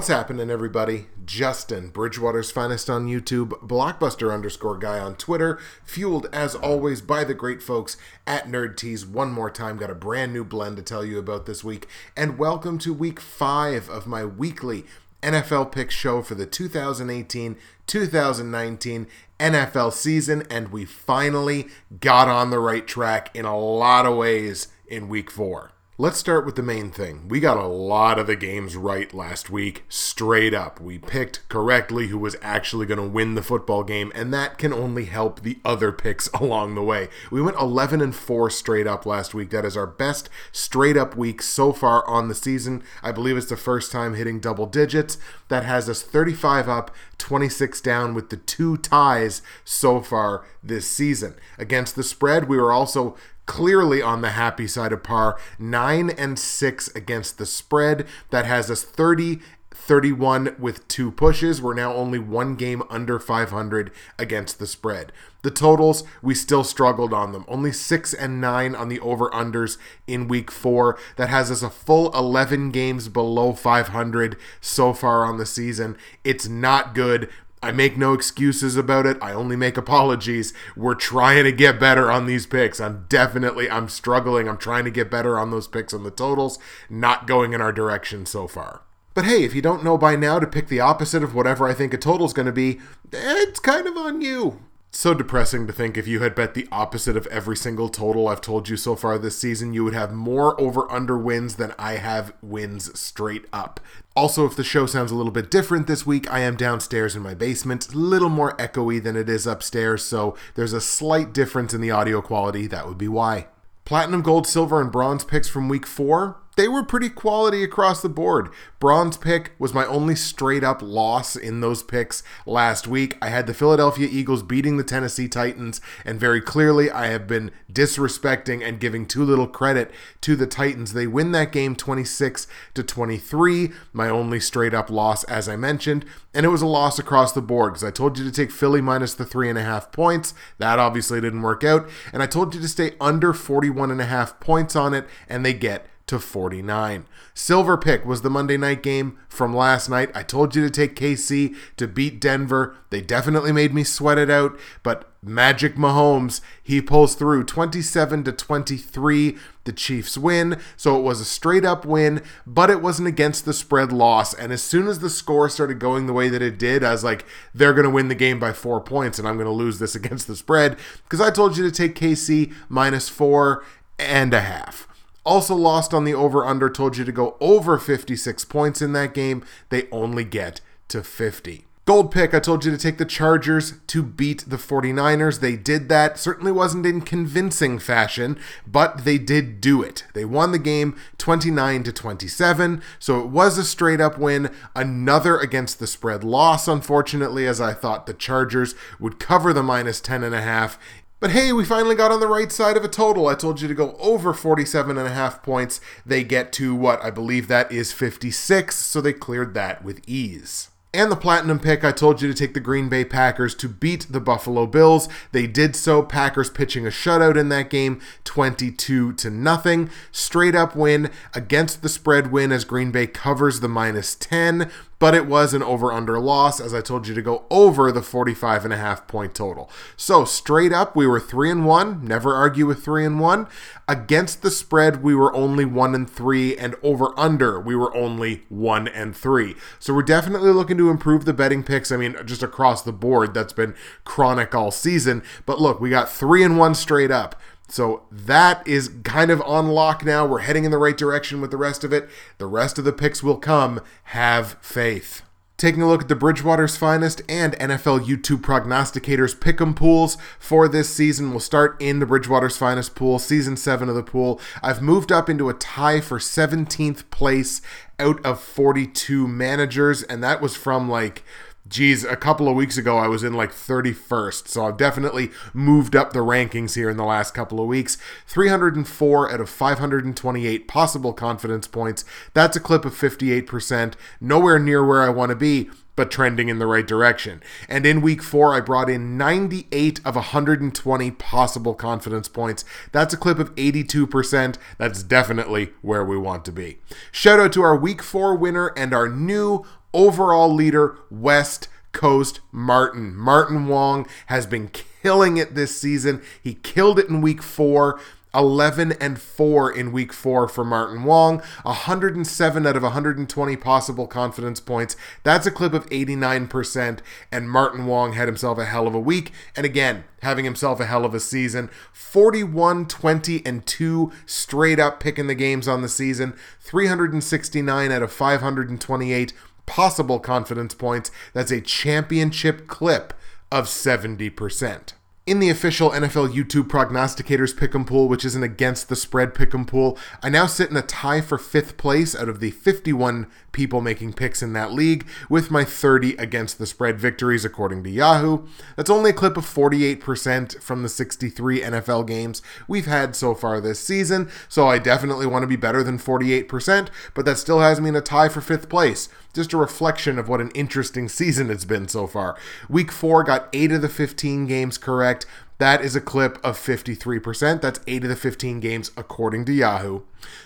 What's happening, everybody? Justin, Bridgewater's finest on YouTube, Blockbuster underscore guy on Twitter, fueled as always by the great folks at Nerd Tees. One more time, got a brand new blend to tell you about this week. And welcome to week five of my weekly NFL pick show for the 2018 2019 NFL season. And we finally got on the right track in a lot of ways in week four. Let's start with the main thing. We got a lot of the games right last week, straight up. We picked correctly who was actually going to win the football game, and that can only help the other picks along the way. We went 11 and 4 straight up last week. That is our best straight up week so far on the season. I believe it's the first time hitting double digits. That has us 35 up, 26 down with the two ties so far this season. Against the spread, we were also clearly on the happy side of par. 9 and 6 against the spread. That has us 30 31 with two pushes. We're now only one game under 500 against the spread. The totals, we still struggled on them. Only 6 and 9 on the over unders in week 4. That has us a full 11 games below 500 so far on the season. It's not good. I make no excuses about it. I only make apologies. We're trying to get better on these picks. I'm definitely I'm struggling. I'm trying to get better on those picks on the totals, not going in our direction so far. But hey, if you don't know by now to pick the opposite of whatever I think a total's going to be, it's kind of on you so depressing to think if you had bet the opposite of every single total I've told you so far this season, you would have more over under wins than I have wins straight up. Also, if the show sounds a little bit different this week, I am downstairs in my basement, a little more echoey than it is upstairs, so there's a slight difference in the audio quality. That would be why. Platinum, gold, silver, and bronze picks from week four they were pretty quality across the board. Bronze pick was my only straight up loss in those picks last week. I had the Philadelphia Eagles beating the Tennessee Titans, and very clearly I have been disrespecting and giving too little credit to the Titans. They win that game 26 to 23, my only straight up loss, as I mentioned, and it was a loss across the board because I told you to take Philly minus the three and a half points. That obviously didn't work out, and I told you to stay under 41 and a half points on it, and they get to 49. Silver pick was the Monday night game from last night. I told you to take KC to beat Denver. They definitely made me sweat it out, but Magic Mahomes, he pulls through 27 to 23. The Chiefs win. So it was a straight up win, but it wasn't against the spread loss. And as soon as the score started going the way that it did, I was like, they're going to win the game by four points, and I'm going to lose this against the spread because I told you to take KC minus four and a half. Also lost on the over under, told you to go over 56 points in that game. They only get to 50. Gold pick, I told you to take the Chargers to beat the 49ers. They did that. Certainly wasn't in convincing fashion, but they did do it. They won the game 29 to 27, so it was a straight up win. Another against the spread loss, unfortunately, as I thought the Chargers would cover the minus 10 and a half but hey, we finally got on the right side of a total. I told you to go over 47 and a half points. They get to what I believe that is 56, so they cleared that with ease. And the platinum pick, I told you to take the Green Bay Packers to beat the Buffalo Bills. They did so. Packers pitching a shutout in that game, 22 to nothing. Straight up win against the spread win as Green Bay covers the minus 10 but it was an over under loss as I told you to go over the 45 and a half point total. So straight up we were 3 and 1, never argue with 3 and 1. Against the spread we were only 1 and 3 and over under we were only 1 and 3. So we're definitely looking to improve the betting picks. I mean just across the board that's been chronic all season, but look, we got 3 and 1 straight up. So that is kind of on lock now. We're heading in the right direction with the rest of it. The rest of the picks will come. Have faith. Taking a look at the Bridgewater's finest and NFL YouTube prognosticators pick'em pools for this season. We'll start in the Bridgewater's finest pool, season seven of the pool. I've moved up into a tie for 17th place out of 42 managers, and that was from like geez, a couple of weeks ago I was in like 31st. So I've definitely moved up the rankings here in the last couple of weeks. 304 out of 528 possible confidence points. That's a clip of 58%. Nowhere near where I want to be but trending in the right direction. And in week four, I brought in 98 of 120 possible confidence points. That's a clip of 82%. That's definitely where we want to be. Shout out to our week four winner and our new Overall leader, West Coast Martin. Martin Wong has been killing it this season. He killed it in week four. 11 and 4 in week 4 for Martin Wong, 107 out of 120 possible confidence points. That's a clip of 89%, and Martin Wong had himself a hell of a week, and again, having himself a hell of a season. 41, 20, and 2 straight up picking the games on the season, 369 out of 528 possible confidence points. That's a championship clip of 70% in the official NFL YouTube prognosticators pick'em pool, which is an against the spread pick'em pool, I now sit in a tie for fifth place out of the 51 people making picks in that league, with my 30 against the spread victories according to Yahoo. That's only a clip of 48% from the 63 NFL games we've had so far this season, so I definitely want to be better than 48%, but that still has me in a tie for fifth place. Just a reflection of what an interesting season it's been so far. Week 4 got 8 of the 15 games correct. That is a clip of 53%. That's 8 of the 15 games according to Yahoo.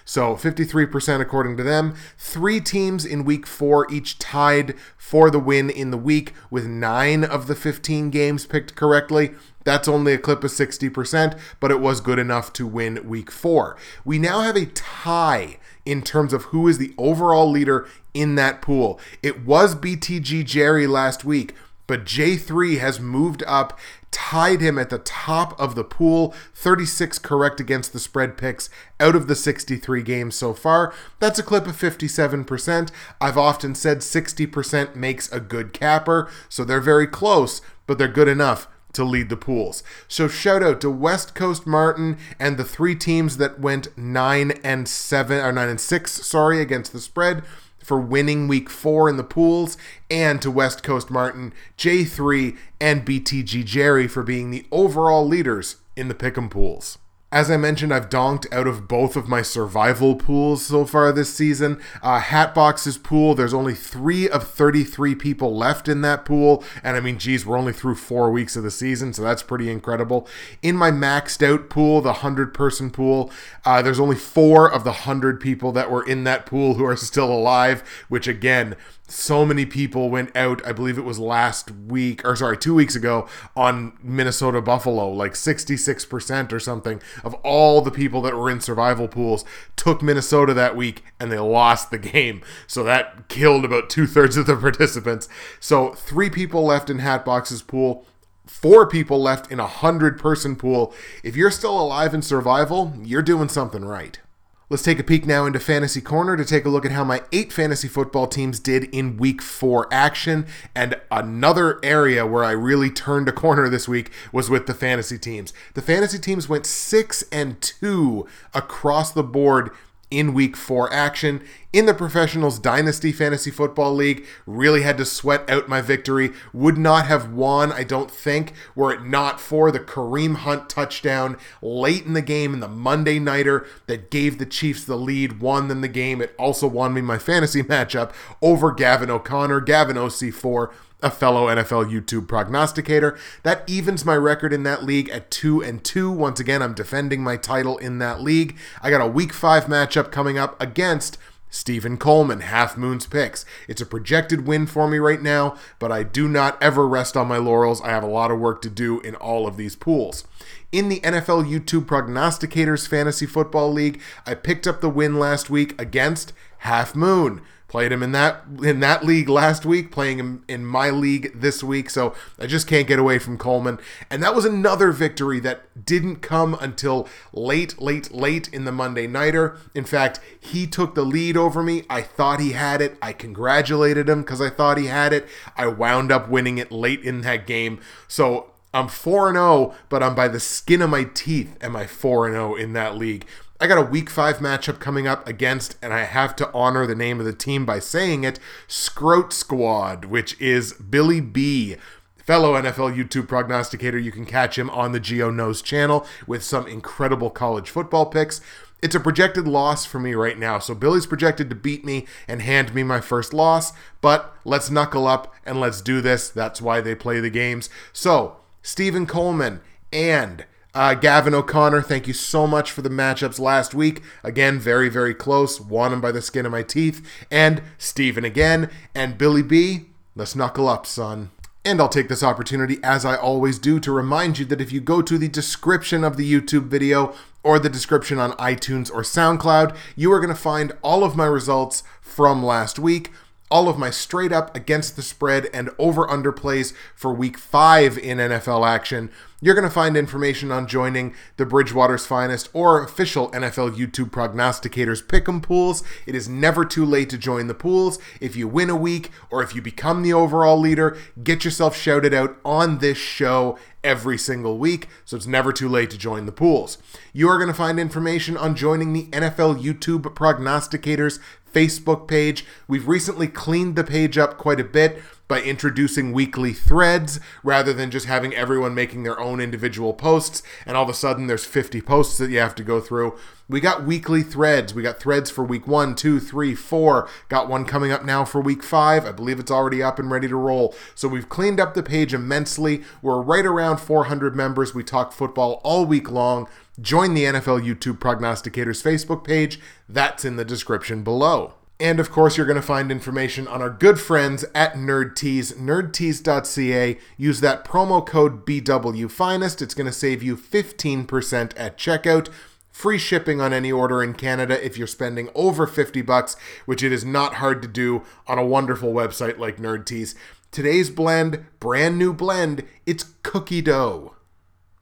So 53% according to them. Three teams in week four each tied for the win in the week with nine of the 15 games picked correctly. That's only a clip of 60%, but it was good enough to win week four. We now have a tie in terms of who is the overall leader in that pool. It was BTG Jerry last week, but J3 has moved up, tied him at the top of the pool. 36 correct against the spread picks out of the 63 games so far. That's a clip of 57%. I've often said 60% makes a good capper, so they're very close, but they're good enough to lead the pools. So shout out to West Coast Martin and the three teams that went 9 and 7 or 9 and 6, sorry, against the spread for winning week four in the pools, and to West Coast Martin, J3, and BTG Jerry for being the overall leaders in the Pick'em pools. As I mentioned, I've donked out of both of my survival pools so far this season. Uh, Hatbox's pool, there's only three of 33 people left in that pool. And I mean, geez, we're only through four weeks of the season, so that's pretty incredible. In my maxed out pool, the 100 person pool, uh, there's only four of the 100 people that were in that pool who are still alive, which again, so many people went out i believe it was last week or sorry two weeks ago on minnesota buffalo. Like 66% or something of all the people that were in survival pools took minnesota that week and they lost the game. So that killed about two-thirds of the participants. So three people left in hatbox's pool four people left in a hundred person pool. If you're still alive in survival you're doing something right Let's take a peek now into Fantasy Corner to take a look at how my eight fantasy football teams did in week four action. And another area where I really turned a corner this week was with the fantasy teams. The fantasy teams went six and two across the board in week four action in the Professionals Dynasty Fantasy Football League. Really had to sweat out my victory. Would not have won, I don't think, were it not for the Kareem Hunt touchdown late in the game in the Monday Nighter that gave the Chiefs the lead, won them the game. It also won me my fantasy matchup over Gavin O'Connor, Gavin OC4 a fellow NFL YouTube prognosticator. That evens my record in that league at 2 and 2. Once again, I'm defending my title in that league. I got a week 5 matchup coming up against Stephen Coleman, Half Moon's Picks. It's a projected win for me right now, but I do not ever rest on my laurels. I have a lot of work to do in all of these pools. In the NFL YouTube Prognosticators Fantasy Football League, I picked up the win last week against Half Moon. Played him in that in that league last week, playing him in my league this week, so I just can't get away from Coleman. And that was another victory that didn't come until late, late, late in the Monday nighter. In fact, he took the lead over me. I thought he had it. I congratulated him because I thought he had it. I wound up winning it late in that game. So I'm 4 0, but I'm by the skin of my teeth am I 4 0 in that league. I got a week five matchup coming up against, and I have to honor the name of the team by saying it Scroat Squad, which is Billy B. Fellow NFL YouTube prognosticator, you can catch him on the Geo Knows channel with some incredible college football picks. It's a projected loss for me right now. So Billy's projected to beat me and hand me my first loss, but let's knuckle up and let's do this. That's why they play the games. So, Stephen Coleman and Uh, Gavin O'Connor, thank you so much for the matchups last week. Again, very, very close. Won them by the skin of my teeth. And Steven again. And Billy B, let's knuckle up, son. And I'll take this opportunity, as I always do, to remind you that if you go to the description of the YouTube video or the description on iTunes or SoundCloud, you are going to find all of my results from last week all of my straight up against the spread and over under plays for week five in NFL action. You're going to find information on joining the Bridgewater's Finest or official NFL YouTube prognosticators pick'em pools. It is never too late to join the pools. If you win a week or if you become the overall leader, get yourself shouted out on this show every single week, so it's never too late to join the pools. You are going to find information on joining the NFL YouTube prognosticators Facebook page. We've recently cleaned the page up quite a bit by introducing weekly threads rather than just having everyone making their own individual posts and all of a sudden there's 50 posts that you have to go through. We got weekly threads. We got threads for week one, two, three, four. Got one coming up now for week five. I believe it's already up and ready to roll. So we've cleaned up the page immensely. We're right around 400 members. We talk football all week long. Join the NFL YouTube Prognosticators Facebook page. That's in the description below. And of course, you're going to find information on our good friends at NerdTees, nerdtees.ca. Use that promo code BWFinest. It's going to save you 15% at checkout. Free shipping on any order in Canada if you're spending over 50 bucks, which it is not hard to do on a wonderful website like NerdTees. Today's blend, brand new blend, it's cookie dough.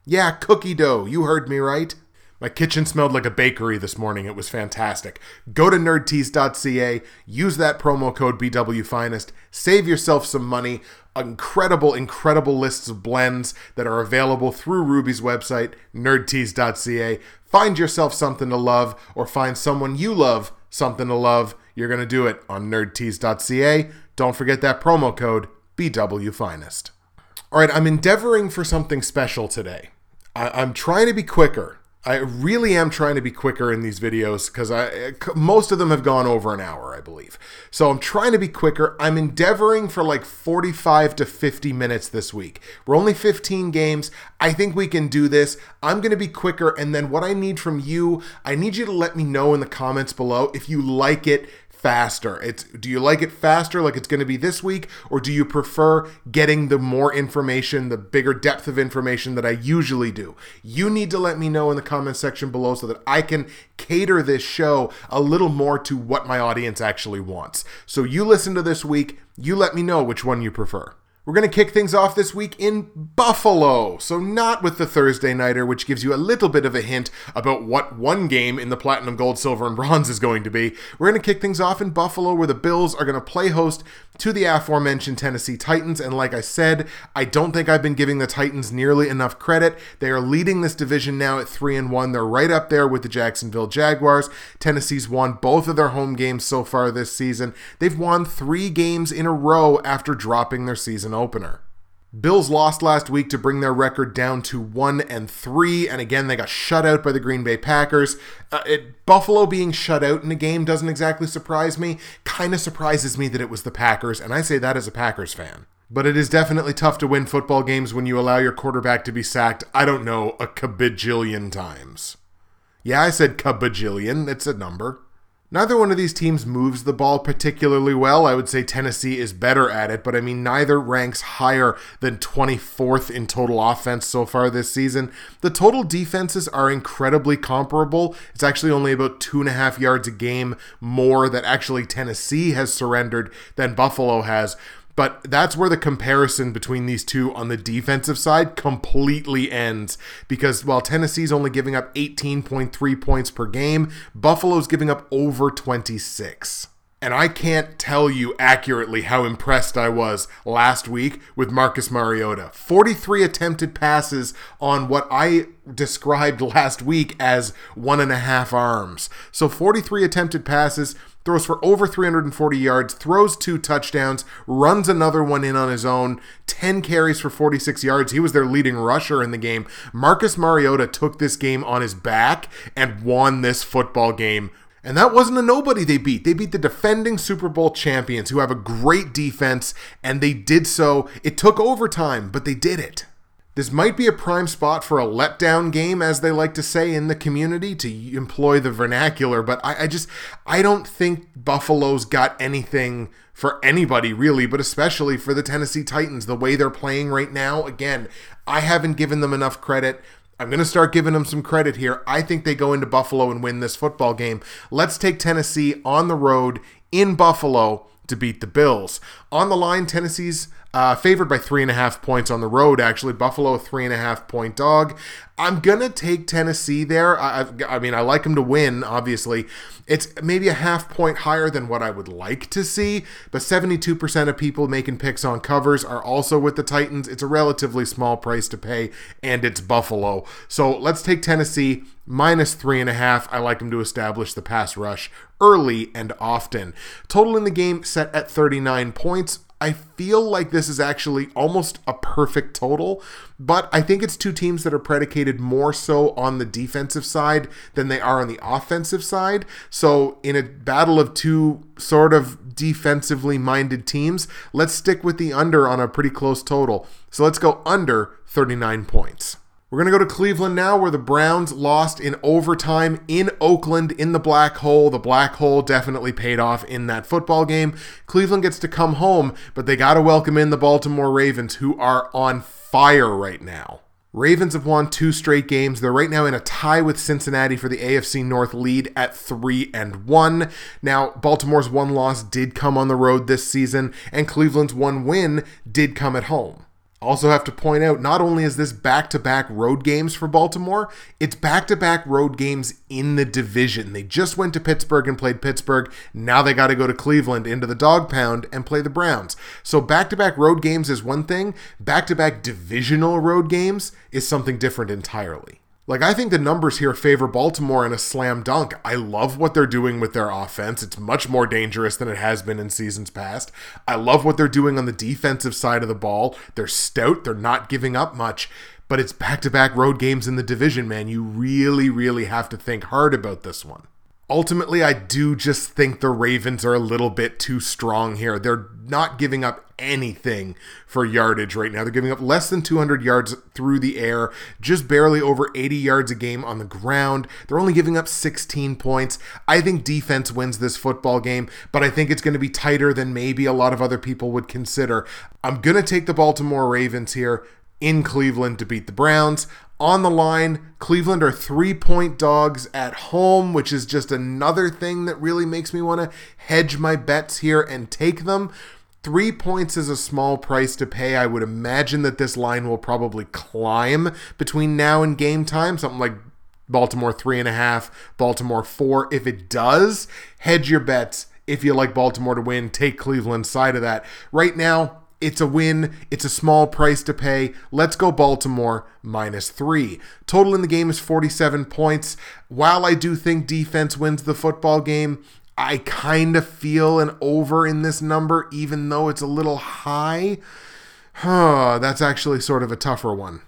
Yeah, cookie dough. You heard me right. My kitchen smelled like a bakery this morning. It was fantastic. Go to nerdtees.ca, use that promo code BWFinest, save yourself some money. Incredible, incredible lists of blends that are available through Ruby's website, nerdtees.ca. Find yourself something to love or find someone you love something to love. You're going to do it on nerdtees.ca. Don't forget that promo code BWFinest. All right, I'm endeavoring for something special today. I, am trying to be quicker. I really am trying to be quicker in these videos because I most of them have gone over an hour, I believe. So I'm trying to be quicker. I'm endeavoring for like 45 to 50 minutes this week. We're only 15 games. I think we can do this. I'm going to be quicker and then what I need from you, I need you to let me know in the comments below if you like it faster? It's do you like it faster like it's going to be this week or do you prefer getting the more information, the bigger depth of information that I usually do? You need to let me know in the comment section below so that I can cater this show a little more to what my audience actually wants. So you listen to this week, you let me know which one you prefer. We're going to kick things off this week in Buffalo. So, not with the Thursday Nighter, which gives you a little bit of a hint about what one game in the Platinum, Gold, Silver, and Bronze is going to be. We're going to kick things off in Buffalo, where the Bills are going to play host to the aforementioned Tennessee Titans. And like I said, I don't think I've been giving the Titans nearly enough credit. They are leading this division now at 3 and 1. They're right up there with the Jacksonville Jaguars. Tennessee's won both of their home games so far this season. They've won three games in a row after dropping their season opener. Bills lost last week to bring their record down to 1 and 3 and again they got shut out by the Green Bay Packers. Uh, it, Buffalo being shut out in a game doesn't exactly surprise me. Kind of surprises me that it was the Packers and I say that as a Packers fan. But it is definitely tough to win football games when you allow your quarterback to be sacked, I don't know, a cabajillion times. Yeah, I said cabajillion, it's a number. Neither one of these teams moves the ball particularly well. I would say Tennessee is better at it, but I mean, neither ranks higher than 24th in total offense so far this season. The total defenses are incredibly comparable. It's actually only about two and a half yards a game more that actually Tennessee has surrendered than Buffalo has. But that's where the comparison between these two on the defensive side completely ends. Because while Tennessee's only giving up 18.3 points per game, Buffalo's giving up over 26. And I can't tell you accurately how impressed I was last week with Marcus Mariota. 43 attempted passes on what I described last week as one and a half arms. So 43 attempted passes, throws for over 340 yards, throws two touchdowns, runs another one in on his own, 10 carries for 46 yards. He was their leading rusher in the game. Marcus Mariota took this game on his back and won this football game. And that wasn't a nobody they beat. They beat the defending Super Bowl champions who have a great defense, and they did so. It took overtime, but they did it. This might be a prime spot for a letdown game, as they like to say in the community, to employ the vernacular. But I, I, just, I don't think Buffalo's got anything for anybody really, but especially for the Tennessee Titans. The way they're playing right now, again, I haven't given them enough credit. I'm going to start giving them some credit here. I think they go into Buffalo and win this football game. Let's take Tennessee on the road in Buffalo to beat the Bills. On the line, Tennessee's uh, favored by three and a half points on the road, actually. Buffalo, three and a half point dog. I'm to take Tennessee there. I, I, mean, I like them to win, obviously. It's maybe a half point higher than what I would like to see, but 72% of people making picks on covers are also with the Titans. It's a relatively small price to pay, and it's Buffalo. So let's take Tennessee minus three and a half. I like them to establish the pass rush early and often. Total in the game set at 39 points. I feel like this is actually almost a perfect total, but I think it's two teams that are predicated more so on the defensive side than they are on the offensive side. So, in a battle of two sort of defensively minded teams, let's stick with the under on a pretty close total. So, let's go under 39 points. We're going to go to Cleveland now, where the Browns lost in overtime in Oakland in the black hole. The black hole definitely paid off in that football game. Cleveland gets to come home, but they got to welcome in the Baltimore Ravens, who are on fire right now. Ravens have won two straight games. They're right now in a tie with Cincinnati for the AFC North lead at 3 and 1. Now, Baltimore's one loss did come on the road this season and Cleveland's one win did come at home. Also, have to point out not only is this back to back road games for Baltimore, it's back to back road games in the division. They just went to Pittsburgh and played Pittsburgh. Now they got to go to Cleveland into the dog pound and play the Browns. So, back to back road games is one thing, back to back divisional road games is something different entirely. Like, I think the numbers here favor Baltimore in a slam dunk. I love what they're doing with their offense. It's much more dangerous than it has been in seasons past. I love what they're doing on the defensive side of the ball. They're stout, they're not giving up much, but it's back to back road games in the division, man. You really, really have to think hard about this one ultimately, I do just think the Ravens are a little bit too strong here. They're not giving up anything for yardage right now. They're giving up less than 200 yards through the air, just barely over 80 yards a game on the ground. They're only giving up 16 points. I think defense wins this football game, but I think it's going to be tighter than maybe a lot of other people would consider. I'm going to take the Baltimore Ravens here in Cleveland to beat the Browns. On the line, Cleveland are three point dogs at home, which is just another thing that really makes me want to hedge my bets here and take them. Three points is a small price to pay. I would imagine that this line will probably climb between now and game time, something like Baltimore three and a half, Baltimore four. If it does, hedge your bets. If you like Baltimore to win, take Cleveland side of that. Right now, it's a win. It's a small price to pay. Let's go Baltimore minus three. Total in the game is 47 points. While I do think defense wins the football game, I kind of feel an over in this number, even though it's a little high. Huh, that's actually sort of a tougher one.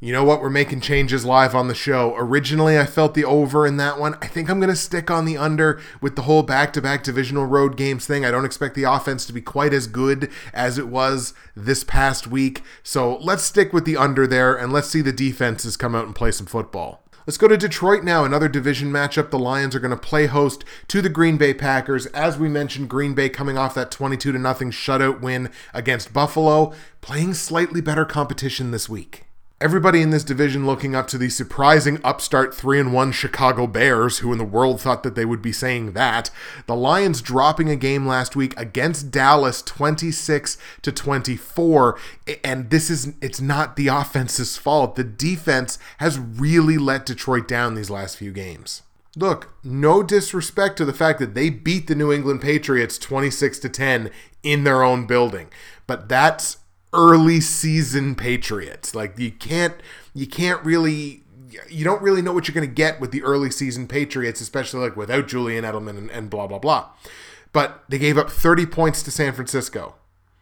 You know what? We're making changes live on the show. Originally, I felt the over in that one. I think I'm going to stick on the under with the whole back to back divisional road games thing. I don't expect the offense to be quite as good as it was this past week. So let's stick with the under there and let's see the defenses come out and play some football. Let's go to Detroit now. Another division matchup. The Lions are going to play host to the Green Bay Packers. As we mentioned, Green Bay coming off that 22 to nothing shutout win against Buffalo, playing slightly better competition this week. Everybody in this division looking up to the surprising upstart 3 and 1 Chicago Bears, who in the world thought that they would be saying that. The Lions dropping a game last week against Dallas 26 to 24, and this is it's not the offense's fault. The defense has really let Detroit down these last few games. Look, no disrespect to the fact that they beat the New England Patriots 26 to 10 in their own building, but that's early season Patriots. Like you can't you can't really you don't really know what you're going to get with the early season Patriots, especially like without Julian Edelman and, and blah blah blah. But they gave up 30 points to San Francisco,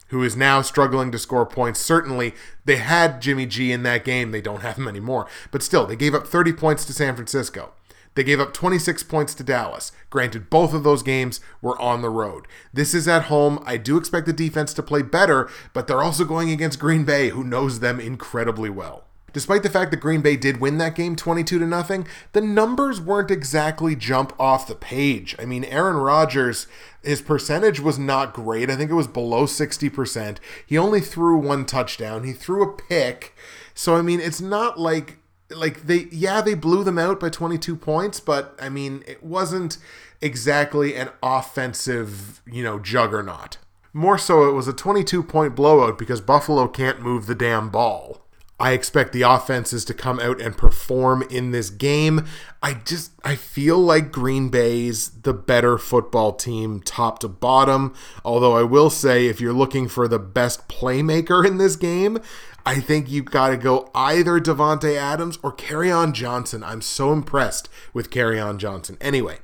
who is now struggling to score points. Certainly, they had Jimmy G in that game. They don't have him anymore. But still, they gave up 30 points to San Francisco. They gave up 26 points to Dallas. Granted, both of those games were on the road. This is at home. I do expect the defense to play better, but they're also going against Green Bay, who knows them incredibly well. Despite the fact that Green Bay did win that game 22 to nothing, the numbers weren't exactly jump off the page. I mean, Aaron Rodgers, his percentage was not great. I think it was below 60%. He only threw one touchdown. He threw a pick. So I mean, it's not like like they yeah they blew them out by 22 points but i mean it wasn't exactly an offensive you know juggernaut more so it was a 22 point blowout because buffalo can't move the damn ball I expect the offenses to come out and perform in this game. I just I feel like Green Bay's the better football team top to bottom. Although I will say if you're looking for the best playmaker in this game, I think you've got to go either Davante Adams or Kerryon Johnson. I'm so impressed with Kerryon Johnson. Anyway,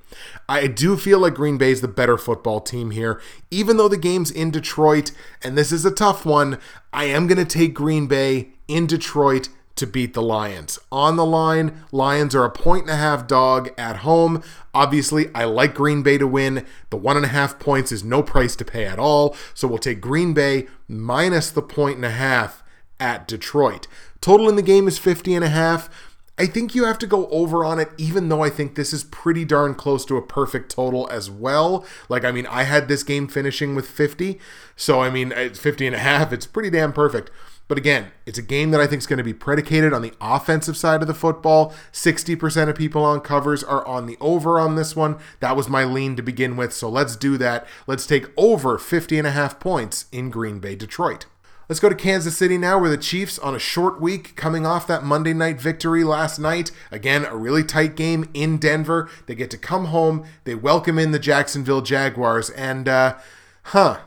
I do feel like Green Bay is the better football team here. Even though the game's in Detroit, and this is a tough one, I am going to take Green Bay in Detroit to beat the Lions. On the line, Lions are a point and a half dog at home. Obviously, I like Green Bay to win. The one and a half points is no price to pay at all. So we'll take Green Bay minus the point and a half at Detroit. Total in the game is 50 and a half. I think you have to go over on it, even though I think this is pretty darn close to a perfect total as well. Like, I mean, I had this game finishing with 50. So, I mean, it's 50 and a half. It's pretty damn perfect. But again, it's a game that I think is going to be predicated on the offensive side of the football. 60% of people on covers are on the over on this one. That was my lean to begin with. So let's do that. Let's take over 50 and a half points in Green Bay, Detroit. Let's go to Kansas City now, where the Chiefs, on a short week, coming off that Monday night victory last night. Again, a really tight game in Denver. They get to come home. They welcome in the Jacksonville Jaguars. And, uh, huh,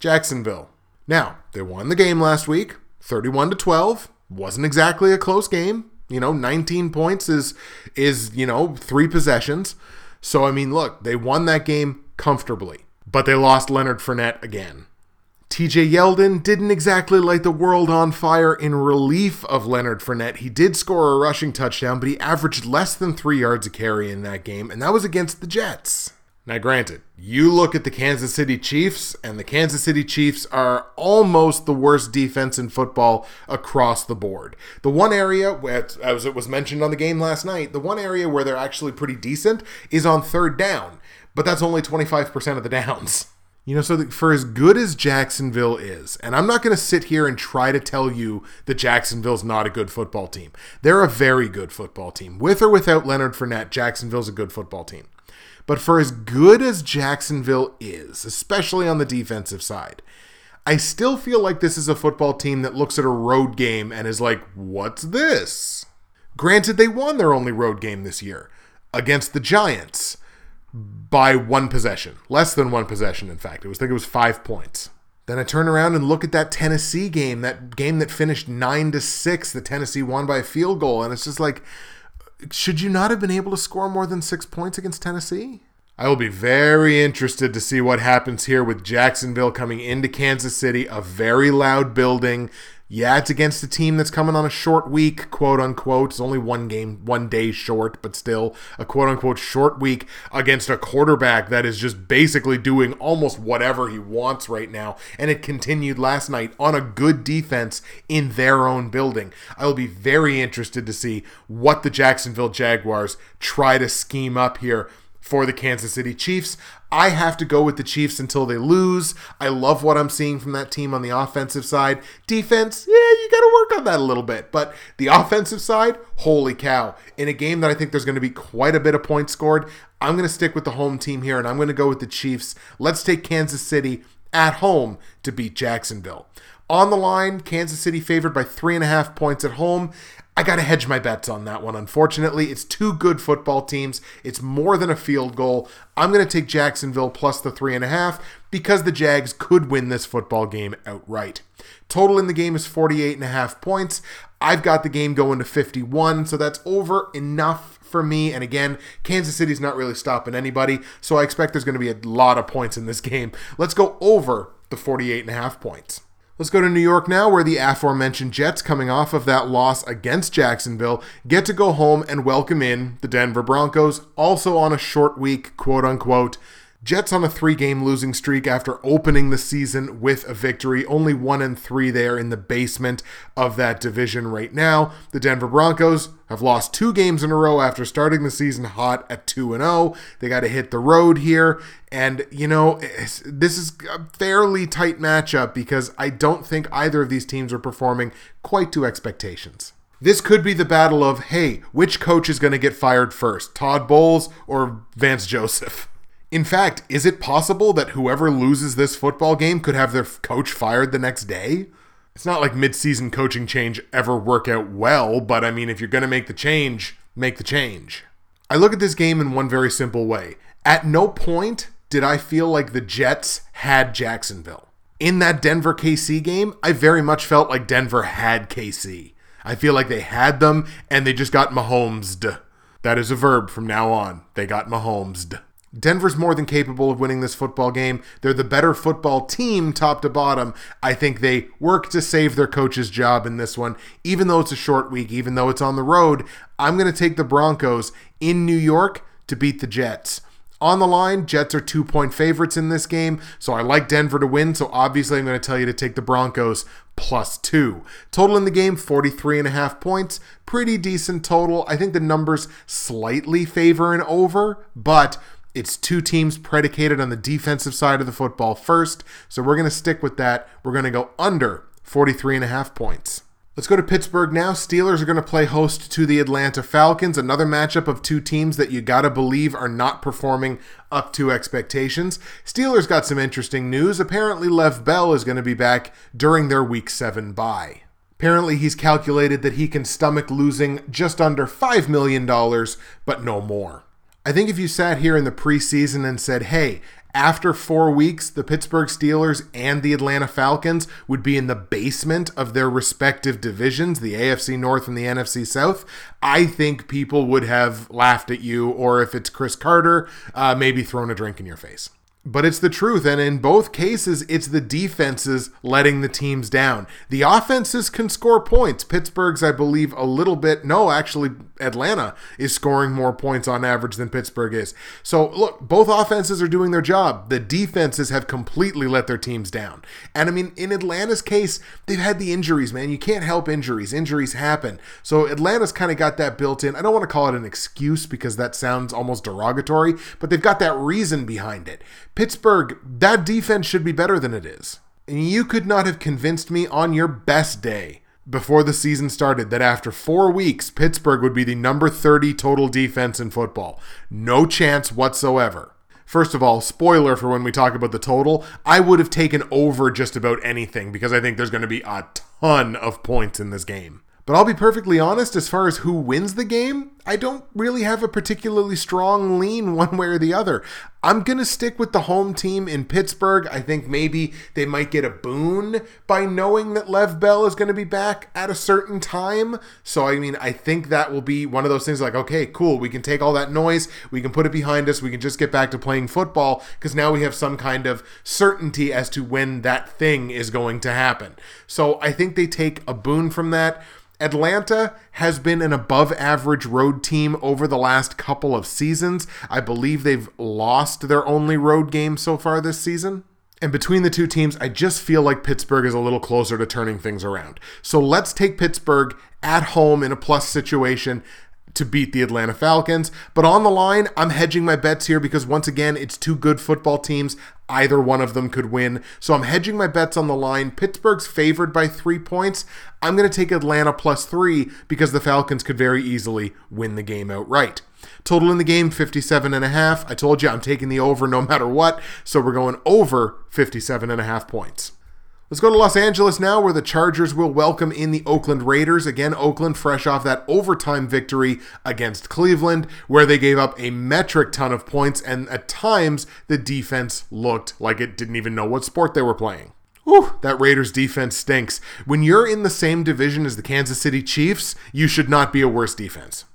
Jacksonville. Now, they won the game last week, 31 to 12. Wasn't exactly a close game. You know, 19 points is is, you know, three possessions. So I mean, look, they won that game comfortably. But they lost Leonard Fournette again. TJ Yeldon didn't exactly light the world on fire in relief of Leonard Fournette. He did score a rushing touchdown, but he averaged less than three yards a carry in that game, and that was against the Jets. Now, granted, you look at the Kansas City Chiefs, and the Kansas City Chiefs are almost the worst defense in football across the board. The one area, as it was mentioned on the game last night, the one area where they're actually pretty decent is on third down, but that's only 25% of the downs. You know, so for as good as Jacksonville is, and I'm not going to sit here and try to tell you that Jacksonville's not a good football team. They're a very good football team. With or without Leonard Fournette, Jacksonville's a good football team. But for as good as Jacksonville is, especially on the defensive side, I still feel like this is a football team that looks at a road game and is like, what's this? Granted, they won their only road game this year against the Giants by one possession, less than one possession. In fact, it was I think it was five points. Then I turn around and look at that Tennessee game, that game that finished nine to six. The Tennessee won by a field goal, and it's just like, should you not have been able to score more than six points against Tennessee? I will be very interested to see what happens here with Jacksonville coming into Kansas City, a very loud building. Yeah, it's against a team that's coming on a short week, quote unquote. It's only one game, one day short, but still a quote unquote short week against a quarterback that is just basically doing almost whatever he wants right now. And it continued last night on a good defense in their own building. I will be very interested to see what the Jacksonville Jaguars try to scheme up here for the Kansas City Chiefs. I have to go with the Chiefs until they lose. I love what I'm seeing from that team on the offensive side. Defense, yeah, you got to work on that a little bit. But the offensive side, holy cow. In a game that I think there's going to be quite a bit of points scored, I'm going to stick with the home team here and I'm going to go with the Chiefs. Let's take Kansas City at home to beat Jacksonville. On the line, Kansas City favored by three and a half points at home. I got to hedge my bets on that one. Unfortunately, it's two good football teams. It's more than a field goal. I'm going to take Jacksonville plus the three and a half because the Jags could win this football game outright. Total in the game is 48 and a half points. I've got the game going to 51, so that's over enough for me. And again, Kansas City's not really stopping anybody, so I expect there's going to be a lot of points in this game. Let's go over the 48 and a half points. Let's go to New York now, where the aforementioned Jets, coming off of that loss against Jacksonville, get to go home and welcome in the Denver Broncos, also on a short week, quote unquote. Jets on a three game losing streak after opening the season with a victory. Only one and three there in the basement of that division right now. The Denver Broncos have lost two games in a row after starting the season hot at 2 and 0. They got to hit the road here. And, you know, this is a fairly tight matchup because I don't think either of these teams are performing quite to expectations. This could be the battle of, hey, which coach is going to get fired first, Todd Bowles or Vance Joseph? In fact, is it possible that whoever loses this football game could have their coach fired the next day? It's not like midseason coaching change ever work out well, but I mean, if you're going to make the change, make the change. I look at this game in one very simple way. At no point did I feel like the Jets had Jacksonville. In that Denver KC game, I very much felt like Denver had KC. I feel like they had them and they just got Mahomes'd. That is a verb from now on. They got Mahomes'd. Denver's more than capable of winning this football game. They're the better football team, top to bottom. I think they work to save their coach's job in this one, even though it's a short week, even though it's on the road. I'm going to take the Broncos in New York to beat the Jets. On the line, Jets are two point favorites in this game, so I like Denver to win. So obviously, I'm going to tell you to take the Broncos plus two. Total in the game 43 and a half points. Pretty decent total. I think the numbers slightly favor an over, but it's two teams predicated on the defensive side of the football first. So we're going to stick with that. We're going to go under 43 and a half points. Let's go to Pittsburgh now. Steelers are going to play host to the Atlanta Falcons, another matchup of two teams that you got to believe are not performing up to expectations. Steelers got some interesting news. Apparently, Lev Bell is going to be back during their week 7 bye. Apparently, he's calculated that he can stomach losing just under $5 million, but no more. I think if you sat here in the preseason and said, hey, after four weeks, the Pittsburgh Steelers and the Atlanta Falcons would be in the basement of their respective divisions, the AFC North and the NFC South, I think people would have laughed at you, or if it's Cris Carter, uh, maybe thrown a drink in your face but it's the truth. And in both cases, it's the defenses letting the teams down. The offenses can score points. Pittsburgh's, I believe, a little bit. No, actually, Atlanta is scoring more points on average than Pittsburgh is. So, look, both offenses are doing their job. The defenses have completely let their teams down. And I mean, in Atlanta's case, they've had the injuries, man. You can't help injuries. Injuries happen. So, Atlanta's kind of got that built in. I don't want to call it an excuse because that sounds almost derogatory, but they've got that reason behind it Pittsburgh, that defense should be better than it is. And you could not have convinced me on your best day before the season started that after four weeks, Pittsburgh would be the number 30 total defense in football. No chance whatsoever. First of all, spoiler for when we talk about the total, I would have taken over just about anything because I think there's going to be a ton of points in this game. But I'll be perfectly honest, as far as who wins the game, I don't really have a particularly strong lean one way or the other. I'm going to stick with the home team in Pittsburgh. I think maybe they might get a boon by knowing that Lev Bell is going to be back at a certain time. So, I mean, I think that will be one of those things like, okay, cool, we can take all that noise, we can put it behind us, we can just get back to playing football because now we have some kind of certainty as to when that thing is going to happen. So, I think they take a boon from that. Atlanta has been an above average road team over the last couple of seasons. I believe they've lost their only road game so far this season. And between the two teams, I just feel like Pittsburgh is a little closer to turning things around. So let's take Pittsburgh at home in a plus situation to beat the Atlanta Falcons. But on the line, I'm hedging my bets here because once again, it's two good football teams. Either one of them could win. So I'm hedging my bets on the line. Pittsburgh's favored by three points. I'm going to take Atlanta plus three because the Falcons could very easily win the game outright. Total in the game 57 and a half. I told you I'm taking the over no matter what. So we're going over 57 and a half points. Let's go to Los Angeles now, where the Chargers will welcome in the Oakland Raiders. Again, Oakland fresh off that overtime victory against Cleveland, where they gave up a metric ton of points, and at times the defense looked like it didn't even know what sport they were playing. Whew, that Raiders defense stinks. When you're in the same division as the Kansas City Chiefs, you should not be a worse defense.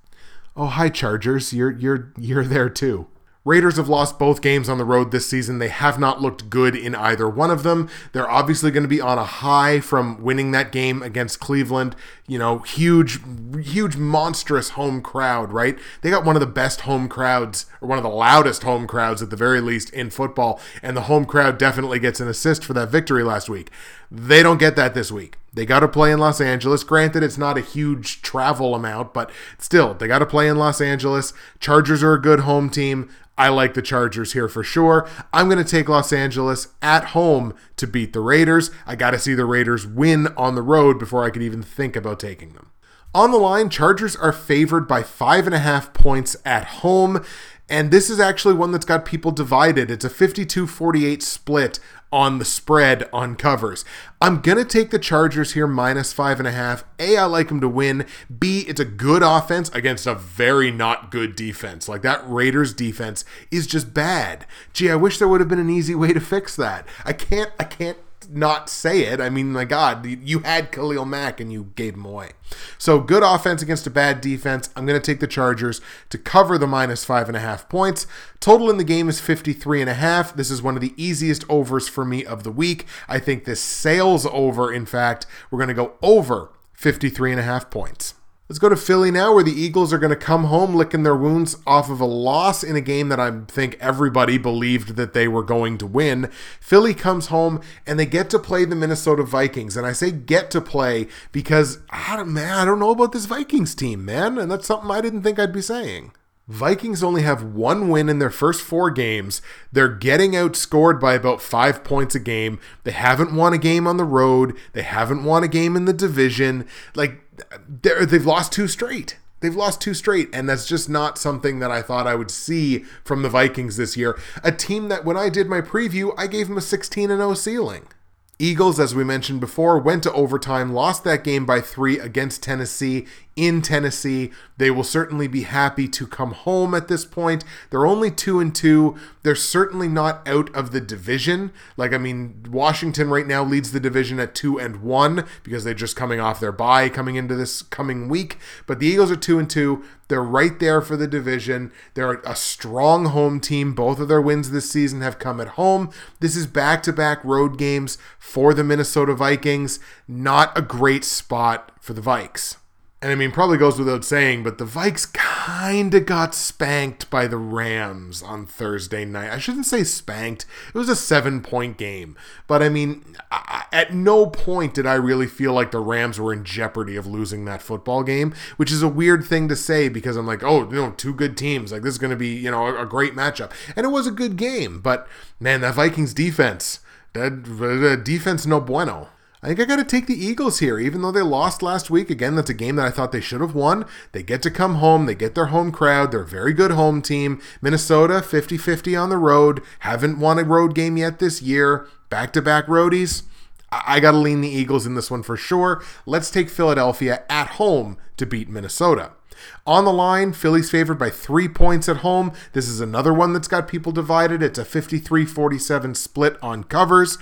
Oh, hi Chargers, you're you're you're there too. Raiders have lost both games on the road this season. They have not looked good in either one of them. They're obviously going to be on a high from winning that game against Cleveland. You know, huge, huge, monstrous home crowd, right? They got one of the best home crowds, or one of the loudest home crowds at the very least in football, and the home crowd definitely gets an assist for that victory last week. They don't get that this week. They got to play in Los Angeles. Granted, it's not a huge travel amount, but still, they got to play in Los Angeles. Chargers are a good home team. I like the Chargers here for sure. I'm going to take Los Angeles at home to beat the Raiders. I got to see the Raiders win on the road before I could even think about taking them. On the line, Chargers are favored by five and a half points at home. And this is actually one that's got people divided. It's a 52 48 split on the spread on covers. I'm going to take the Chargers here minus five and a half. A, I like them to win. B, it's a good offense against a very not good defense. Like that Raiders defense is just bad. Gee, I wish there would have been an easy way to fix that. I can't, I can't not say it. I mean, my God, you had Khalil Mack and you gave him away. So good offense against a bad defense. I'm going to take the Chargers to cover the minus five and a half points. Total in the game is 53 and a half. This is one of the easiest overs for me of the week. I think this sails over. In fact, we're going to go over 53 and a half points. Let's go to Philly now, where the Eagles are going to come home licking their wounds off of a loss in a game that I think everybody believed that they were going to win. Philly comes home and they get to play the Minnesota Vikings. And I say get to play because, I don't, man, I don't know about this Vikings team, man. And that's something I didn't think I'd be saying. Vikings only have one win in their first four games. They're getting outscored by about five points a game. They haven't won a game on the road. They haven't won a game in the division. Like, they've lost two straight. They've lost two straight, and that's just not something that I thought I would see from the Vikings this year. A team that, when I did my preview, I gave them a 16 0 ceiling. Eagles, as we mentioned before, went to overtime, lost that game by three against Tennessee in Tennessee. They will certainly be happy to come home at this point. They're only two and two. They're certainly not out of the division. Like, I mean, Washington right now leads the division at two and one because they're just coming off their bye coming into this coming week. But the Eagles are two and two. They're right there for the division. They're a strong home team. Both of their wins this season have come at home. This is back to back road games for the Minnesota Vikings. Not a great spot for the Vikes. And I mean, probably goes without saying, but the Vikes kind of got spanked by the Rams on Thursday night. I shouldn't say spanked. It was a seven point game. But I mean, I, at no point did I really feel like the Rams were in jeopardy of losing that football game, which is a weird thing to say because I'm like, oh, you know, two good teams. Like, this is going to be, you know, a, a great matchup. And it was a good game. But man, that Vikings defense, that defense no bueno. I think I got to take the Eagles here, even though they lost last week. Again, that's a game that I thought they should have won. They get to come home, they get their home crowd. They're a very good home team. Minnesota, 50 50 on the road. Haven't won a road game yet this year. Back to back roadies. I got to lean the Eagles in this one for sure. Let's take Philadelphia at home to beat Minnesota. On the line, Philly's favored by three points at home. This is another one that's got people divided. It's a 53 47 split on covers.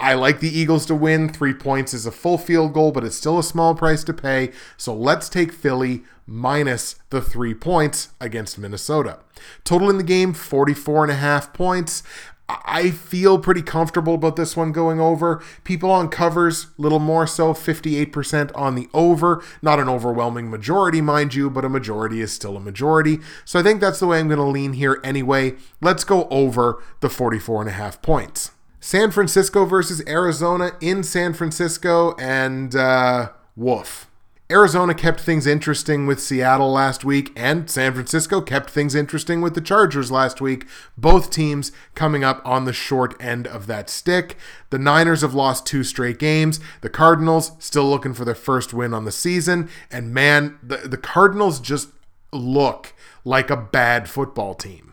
I like the Eagles to win. Three points is a full field goal, but it's still a small price to pay. So let's take Philly minus the three points against Minnesota. Total in the game 44 and a half points. I feel pretty comfortable about this one going over. People on covers, little more so, 58% on the over. Not an overwhelming majority, mind you, but a majority is still a majority. So I think that's the way I'm going to lean here anyway. Let's go over the 44 and a half points. San Francisco versus Arizona in San Francisco, and uh, woof. Arizona kept things interesting with Seattle last week, and San Francisco kept things interesting with the Chargers last week. Both teams coming up on the short end of that stick. The Niners have lost two straight games. The Cardinals still looking for their first win on the season. And man, the, the Cardinals just look like a bad football team.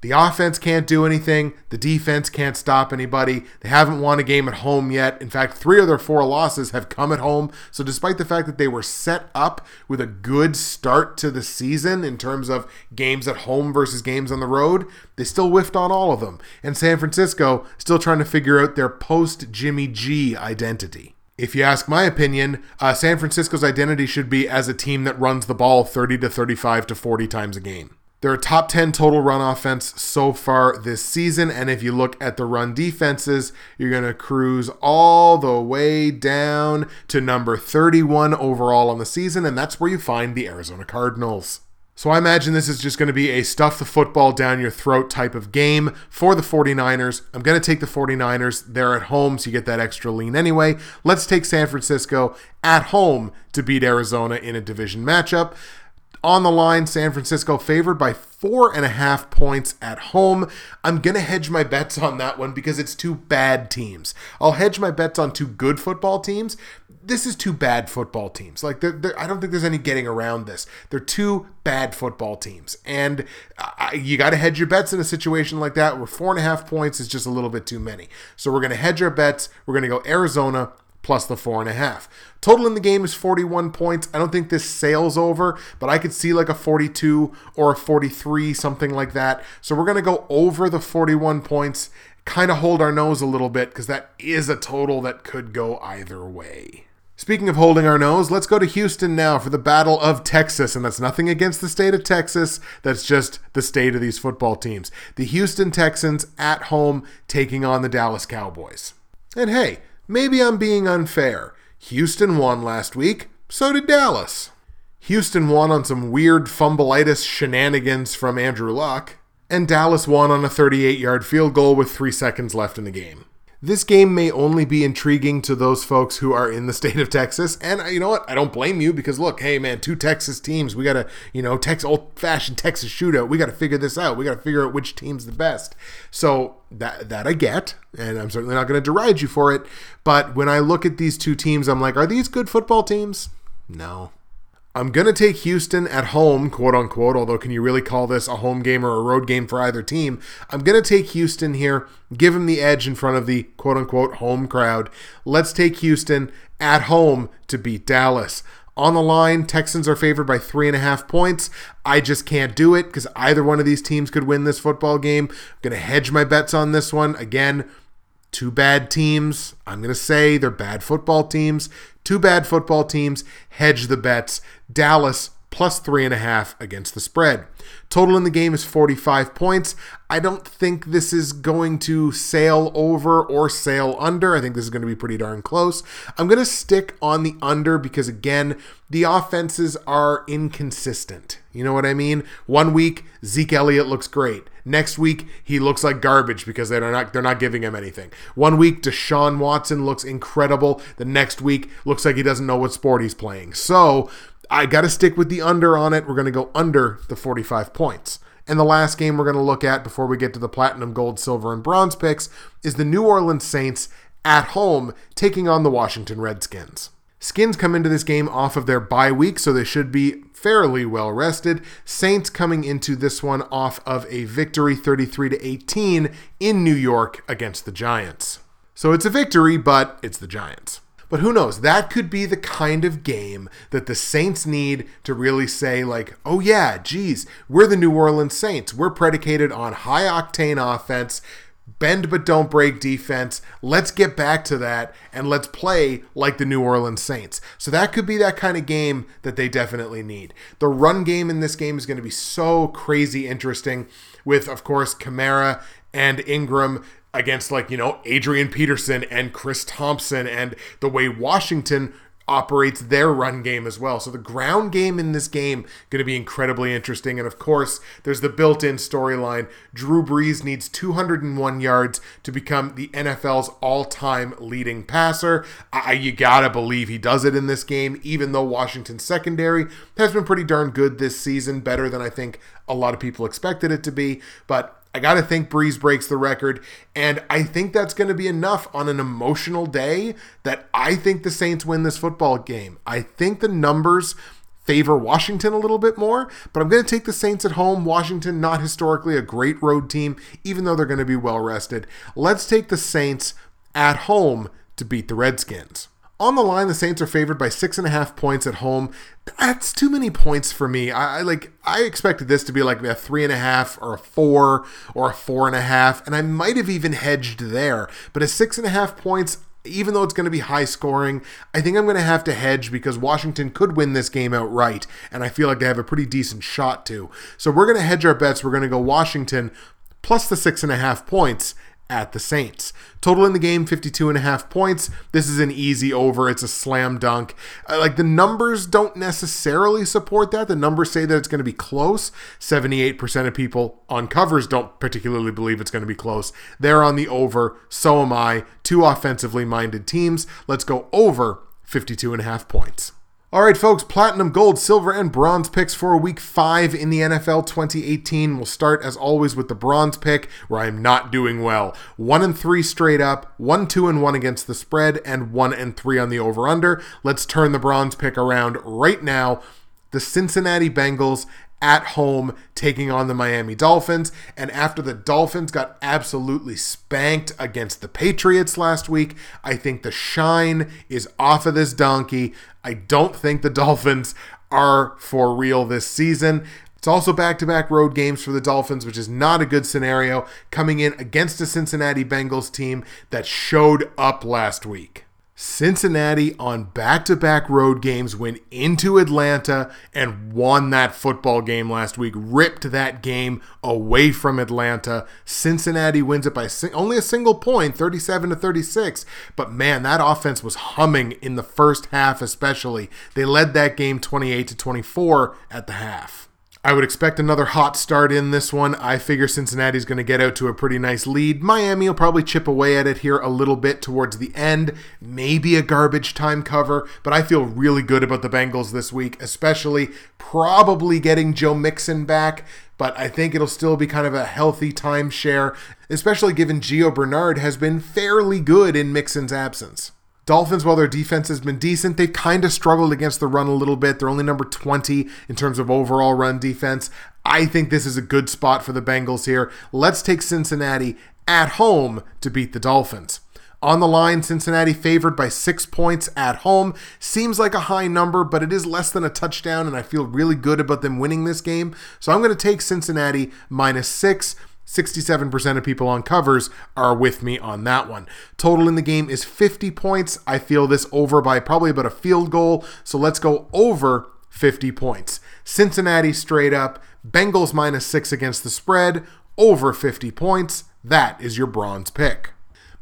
The offense can't do anything. The defense can't stop anybody. They haven't won a game at home yet. In fact, three of their four losses have come at home. So, despite the fact that they were set up with a good start to the season in terms of games at home versus games on the road, they still whiffed on all of them. And San Francisco still trying to figure out their post Jimmy G identity. If you ask my opinion, uh, San Francisco's identity should be as a team that runs the ball 30 to 35 to 40 times a game. They're a top 10 total run offense so far this season. And if you look at the run defenses, you're going to cruise all the way down to number 31 overall on the season. And that's where you find the Arizona Cardinals. So I imagine this is just going to be a stuff the football down your throat type of game for the 49ers. I'm going to take the 49ers. They're at home, so you get that extra lean anyway. Let's take San Francisco at home to beat Arizona in a division matchup. On the line, San Francisco favored by four and a half points at home. I'm going to hedge my bets on that one because it's two bad teams. I'll hedge my bets on two good football teams. This is two bad football teams. Like, they're, they're, I don't think there's any getting around this. They're two bad football teams. And uh, you got to hedge your bets in a situation like that where four and a half points is just a little bit too many. So we're going to hedge our bets. We're going to go Arizona plus the four and a half. Total in the game is 41 points. I don't think this sails over, but I could see like a 42 or a 43, something like that. So we're going to go over the 41 points, kind of hold our nose a little bit because that is a total that could go either way. Speaking of holding our nose, let's go to Houston now for the Battle of Texas. And that's nothing against the state of Texas, that's just the state of these football teams. The Houston Texans at home taking on the Dallas Cowboys. And hey, Maybe I'm being unfair. Houston won last week, so did Dallas. Houston won on some weird fumbleitis shenanigans from Andrew Luck, and Dallas won on a 38 yard field goal with three seconds left in the game. This game may only be intriguing to those folks who are in the state of Texas. And you know what? I don't blame you because look, hey man, two Texas teams. We got to, you know, Tex old fashioned Texas shootout. We got to figure this out. We got to figure out which team's the best. So that that I get, and I'm certainly not going to deride you for it. But when I look at these two teams, I'm like, are these good football teams? No. I'm going to take Houston at home, quote unquote, although can you really call this a home game or a road game for either team? I'm going to take Houston here, give them the edge in front of the quote unquote home crowd. Let's take Houston at home to beat Dallas. On the line, Texans are favored by three and a half points. I just can't do it because either one of these teams could win this football game. I'm going to hedge my bets on this one. Again, two bad teams. I'm going to say they're bad football teams. Two bad football teams. Hedge the bets. Dallas plus three and a half against the spread. Total in the game is 45 points. I don't think this is going to sail over or sail under. I think this is going to be pretty darn close. I'm going to stick on the under because, again, the offenses are inconsistent. You know what I mean? One week, Zeke Elliott looks great. Next week, he looks like garbage because they're not they're not giving him anything. One week, Deshaun Watson looks incredible. The next week, looks like he doesn't know what sport he's playing. So I got to stick with the under on it. We're going to go under the 45 points. And the last game we're going to look at before we get to the platinum, gold, silver, and bronze picks is the New Orleans Saints at home taking on the Washington Redskins. Skins come into this game off of their bye week, so they should be fairly well rested. Saints coming into this one off of a victory 33 to 18 in New York against the Giants. So it's a victory, but it's the Giants. But who knows? That could be the kind of game that the Saints need to really say, like, oh yeah, geez, we're the New Orleans Saints. We're predicated on high octane offense, bend but don't break defense. Let's get back to that and let's play like the New Orleans Saints. So that could be that kind of game that they definitely need. The run game in this game is going to be so crazy interesting with, of course, Kamara and Ingram against like, you know, Adrian Peterson and Chris Thompson and the way Washington operates their run game as well. So the ground game in this game going to be incredibly interesting and of course, there's the built-in storyline. Drew Brees needs 201 yards to become the NFL's all-time leading passer. I, you got to believe he does it in this game even though Washington's secondary has been pretty darn good this season, better than I think a lot of people expected it to be, but I got to think Brees breaks the record. And I think that's going to be enough on an emotional day that I think the Saints win this football game. I think the numbers favor Washington a little bit more, but I'm going to take the Saints at home. Washington, not historically a great road team, even though they're going to be well rested. Let's take the Saints at home to beat the Redskins. On the line, the Saints are favored by six and a half points at home. That's too many points for me. I, I, like I expected this to be like a three and a half or a four or a four and a half, and I might have even hedged there. But a six and a half points, even though it's going to be high scoring, I think I'm going to have to hedge because Washington could win this game outright, and I feel like they have a pretty decent shot to. So we're going to hedge our bets. We're going to go Washington plus the six and a half points at the Saints. Total in the game 52 and a half points. This is an easy over. It's a slam dunk. Uh, like the numbers don't necessarily support that. The numbers say that it's going to be close. 78% of people on covers don't particularly believe it's going to be close. They're on the over. So am I. Two offensively minded teams. Let's go over 52 and a half points. All right, folks, platinum, gold, silver, and bronze picks for week five in the NFL 2018. We'll start, as always, with the bronze pick, where I'm not doing well. One and three straight up, one, two, and one against the spread, and one and three on the over under. Let's turn the bronze pick around right now. The Cincinnati Bengals at home taking on the Miami Dolphins. And after the Dolphins got absolutely spanked against the Patriots last week, I think the shine is off of this donkey. I don't think the Dolphins are for real this season. It's also back to back road games for the Dolphins, which is not a good scenario, coming in against a Cincinnati Bengals team that showed up last week. Cincinnati on back to back road games went into Atlanta and won that football game last week, ripped that game away from Atlanta. Cincinnati wins it by only a single point, 37 to 36. But man, that offense was humming in the first half, especially. They led that game 28 to 24 at the half. I would expect another hot start in this one. I figure Cincinnati's going to get out to a pretty nice lead. Miami will probably chip away at it here a little bit towards the end. Maybe a garbage time cover, but I feel really good about the Bengals this week, especially probably getting Joe Mixon back. But I think it'll still be kind of a healthy timeshare, especially given Gio Bernard has been fairly good in Mixon's absence. Dolphins, while their defense has been decent, they've kind of struggled against the run a little bit. They're only number 20 in terms of overall run defense. I think this is a good spot for the Bengals here. Let's take Cincinnati at home to beat the Dolphins. On the line, Cincinnati favored by six points at home. Seems like a high number, but it is less than a touchdown, and I feel really good about them winning this game. So I'm going to take Cincinnati minus six. 67% of people on covers are with me on that one. Total in the game is 50 points. I feel this over by probably about a field goal. So let's go over 50 points. Cincinnati straight up, Bengals minus six against the spread, over 50 points. That is your bronze pick.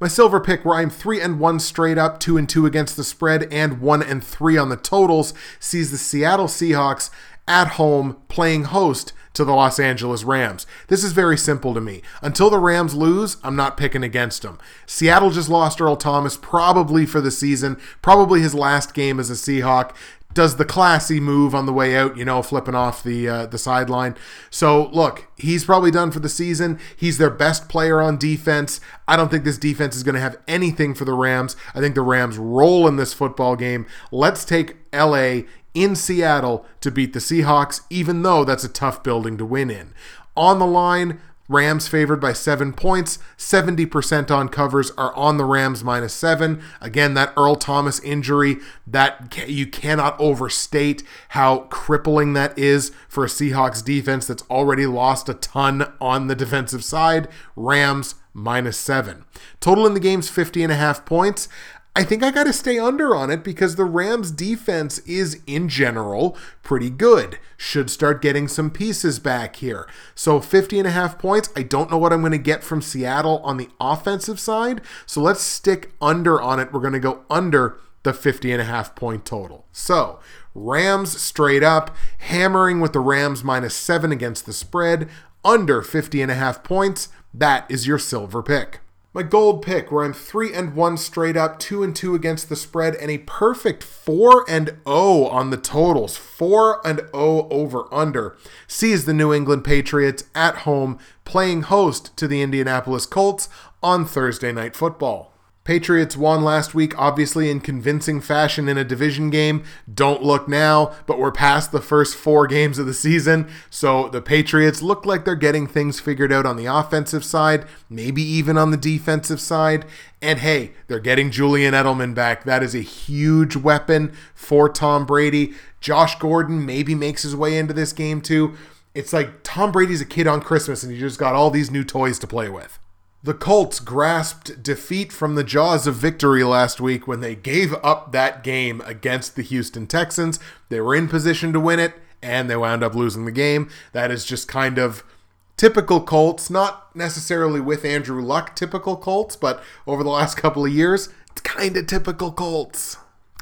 My silver pick, where I'm three and one straight up, two and two against the spread, and one and three on the totals, sees the Seattle Seahawks at home playing host to the Los Angeles Rams. This is very simple to me. Until the Rams lose, I'm not picking against them. Seattle just lost Earl Thomas, probably for the season, probably his last game as a Seahawk. Does the classy move on the way out, you know, flipping off the uh, the sideline. So look, he's probably done for the season. He's their best player on defense. I don't think this defense is going to have anything for the Rams. I think the Rams roll in this football game. Let's take LA in Seattle to beat the Seahawks, even though that's a tough building to win in. On the line, Rams favored by seven points. 70% on covers are on the Rams minus seven. Again, that Earl Thomas injury, that you cannot overstate how crippling that is for a Seahawks defense that's already lost a ton on the defensive side. Rams minus seven. Total in the game's 50 and a half points. I think I got to stay under on it because the Rams defense is in general pretty good. Should start getting some pieces back here. So 50 and a half points. I don't know what I'm going to get from Seattle on the offensive side. So let's stick under on it. We're going to go under the 50 and a half point total. So, Rams straight up, hammering with the Rams minus 7 against the spread, under 50 and a half points. That is your silver pick. My gold pick, where I'm three and one straight up, two and two against the spread, and a perfect four and zero oh on the totals. Four and zero oh over under sees the New England Patriots at home playing host to the Indianapolis Colts on Thursday Night Football. Patriots won last week, obviously in convincing fashion in a division game. Don't look now, but we're past the first four games of the season. So the Patriots look like they're getting things figured out on the offensive side, maybe even on the defensive side. And hey, they're getting Julian Edelman back. That is a huge weapon for Tom Brady. Josh Gordon maybe makes his way into this game too. It's like Tom Brady's a kid on Christmas and he just got all these new toys to play with. The Colts grasped defeat from the jaws of victory last week when they gave up that game against the Houston Texans. They were in position to win it, and they wound up losing the game. That is just kind of typical Colts, not necessarily with Andrew Luck, typical Colts, but over the last couple of years, it's kind of typical Colts.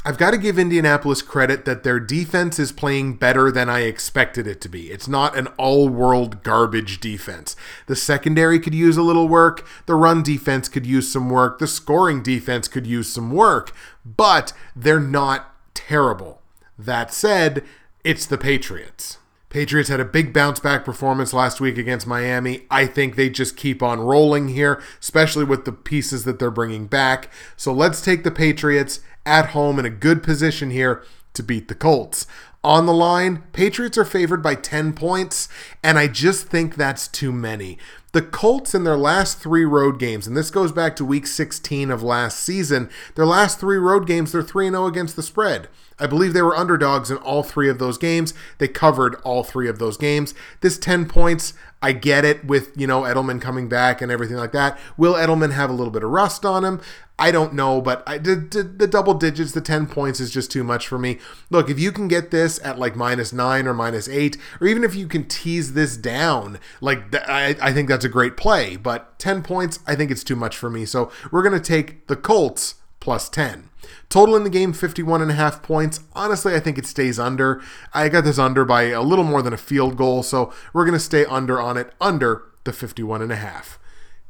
I've got to give Indianapolis credit that their defense is playing better than I expected it to be. It's not an all world garbage defense. The secondary could use a little work, the run defense could use some work, the scoring defense could use some work, but they're not terrible. That said, it's the Patriots. Patriots had a big bounce back performance last week against Miami. I think they just keep on rolling here, especially with the pieces that they're bringing back. So let's take the Patriots at home in a good position here to beat the Colts. On the line, Patriots are favored by 10 points, and I just think that's too many. The Colts in their last three road games, and this goes back to week 16 of last season, their last three road games, they're 3 0 against the spread. I believe they were underdogs in all three of those games. They covered all three of those games. This 10 points, I get it with, you know, Edelman coming back and everything like that. Will Edelman have a little bit of rust on him? I don't know, but I did the, the, double digits, the 10 points is just too much for me. Look, if you can get this at like minus nine or minus eight, or even if you can tease this down, like th- I, I think that's a great play. But 10 points, I think it's too much for me. So we're going to take the Colts plus 10. Total in the game 51 and a half points. Honestly, I think it stays under. I got this under by a little more than a field goal, so we're going to stay under on it, under the 51 and a half.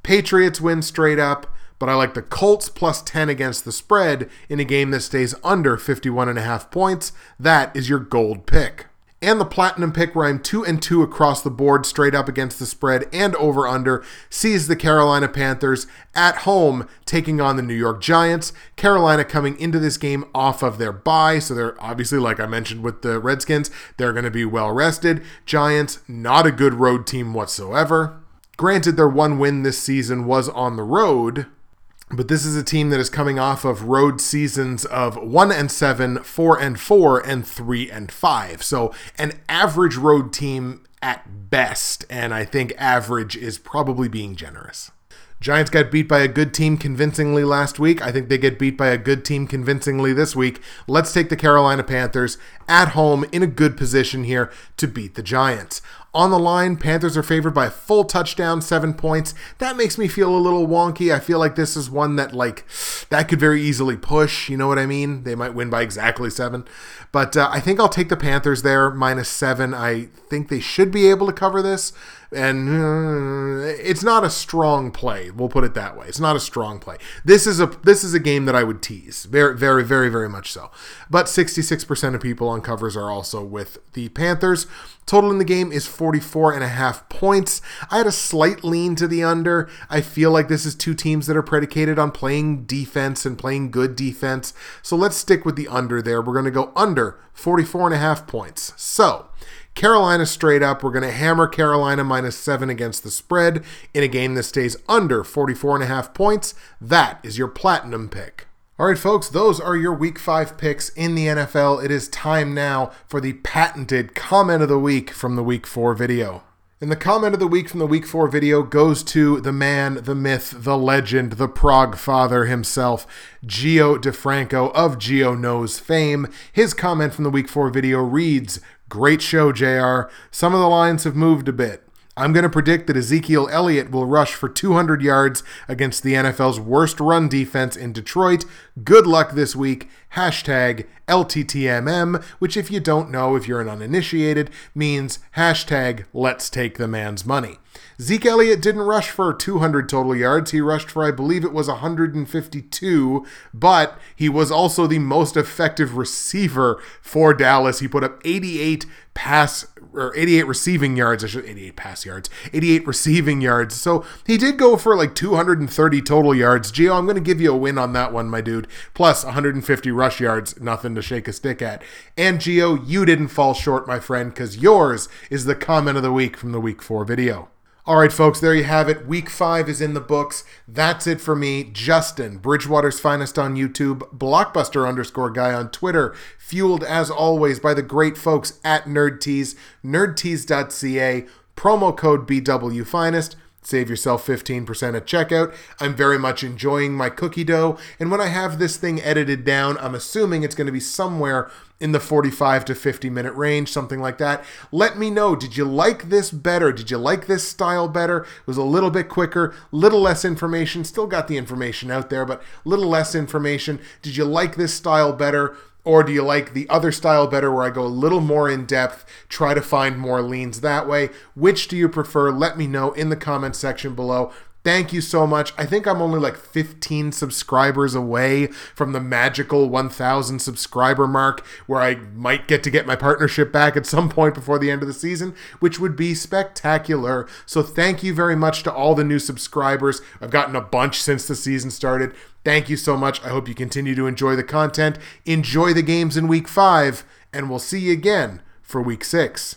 Patriots win straight up but I like the Colts plus 10 against the spread in a game that stays under 51 and a half points. That is your gold pick. And the platinum pick where I'm 2 and 2 across the board straight up against the spread and over under sees the Carolina Panthers at home taking on the New York Giants. Carolina coming into this game off of their bye, so they're obviously like I mentioned with the Redskins, they're going to be well rested. Giants not a good road team whatsoever. Granted their one win this season was on the road, but this is a team that is coming off of road seasons of 1 and 7, 4 and 4 and 3 and 5. So an average road team at best, and I think average is probably being generous. Giants got beat by a good team convincingly last week. I think they get beat by a good team convincingly this week. Let's take the Carolina Panthers at home in a good position here to beat the Giants. On the line, Panthers are favored by a full touchdown, seven points. That makes me feel a little wonky. I feel like this is one that, like, that could very easily push. You know what I mean? They might win by exactly seven. But uh, I think I'll take the Panthers there, minus seven. I think they should be able to cover this and uh, it's not a strong play. We'll put it that way. It's not a strong play. This is a this is a game that I would tease very very very very much so. But 66% of people on covers are also with the Panthers. Total in the game is 44 and a half points. I had a slight lean to the under. I feel like this is two teams that are predicated on playing defense and playing good defense. So let's stick with the under there. We're going to go under 44 and a half points. So, Carolina straight up. We're going to hammer Carolina minus seven against the spread in a game that stays under 44 and a half points. That is your platinum pick. All right, folks, those are your week five picks in the NFL. It is time now for the patented comment of the week from the week four video. And the comment of the week from the week four video goes to the man, the myth, the legend, the Prague father himself, Gio DeFranco of Gio Knows fame. His comment from the week four video reads Great show, JR. Some of the lines have moved a bit. I'm going to predict that Ezekiel Elliott will rush for 200 yards against the NFL's worst run defense in Detroit. Good luck this week. Hashtag LTTMM, which, if you don't know, if you're an uninitiated, means hashtag let's take the man's money. Zeke Elliott didn't rush for 200 total yards. He rushed for, I believe it was 152, but he was also the most effective receiver for Dallas. He put up 88 pass or 88 receiving yards. I should 88 pass yards, 88 receiving yards. So he did go for like 230 total yards. Gio, I'm going to give you a win on that one, my dude. Plus 150 rush yards, nothing to shake a stick at. And Gio, you didn't fall short, my friend, because yours is the comment of the week from the week four video. All right, folks, there you have it. Week five is in the books. That's it for me. Justin, Bridgewater's finest on YouTube, Blockbuster underscore guy on Twitter, fueled as always by the great folks at NerdTees, nerdtees.ca, promo code BW Finest. Save yourself 15% at checkout. I'm very much enjoying my cookie dough. And when I have this thing edited down, I'm assuming it's going to be somewhere in the 45 to 50 minute range, something like that. Let me know. Did you like this better? Did you like this style better? It was a little bit quicker, little less information. Still got the information out there, but little less information. Did you like this style better? Or do you like the other style better where I go a little more in depth, try to find more leans that way? Which do you prefer? Let me know in the comment section below. Thank you so much. I think I'm only like 15 subscribers away from the magical 1,000 subscriber mark where I might get to get my partnership back at some point before the end of the season, which would be spectacular. So thank you very much to all the new subscribers. I've gotten a bunch since the season started. Thank you so much. I hope you continue to enjoy the content, enjoy the games in week five, and we'll see you again for week six.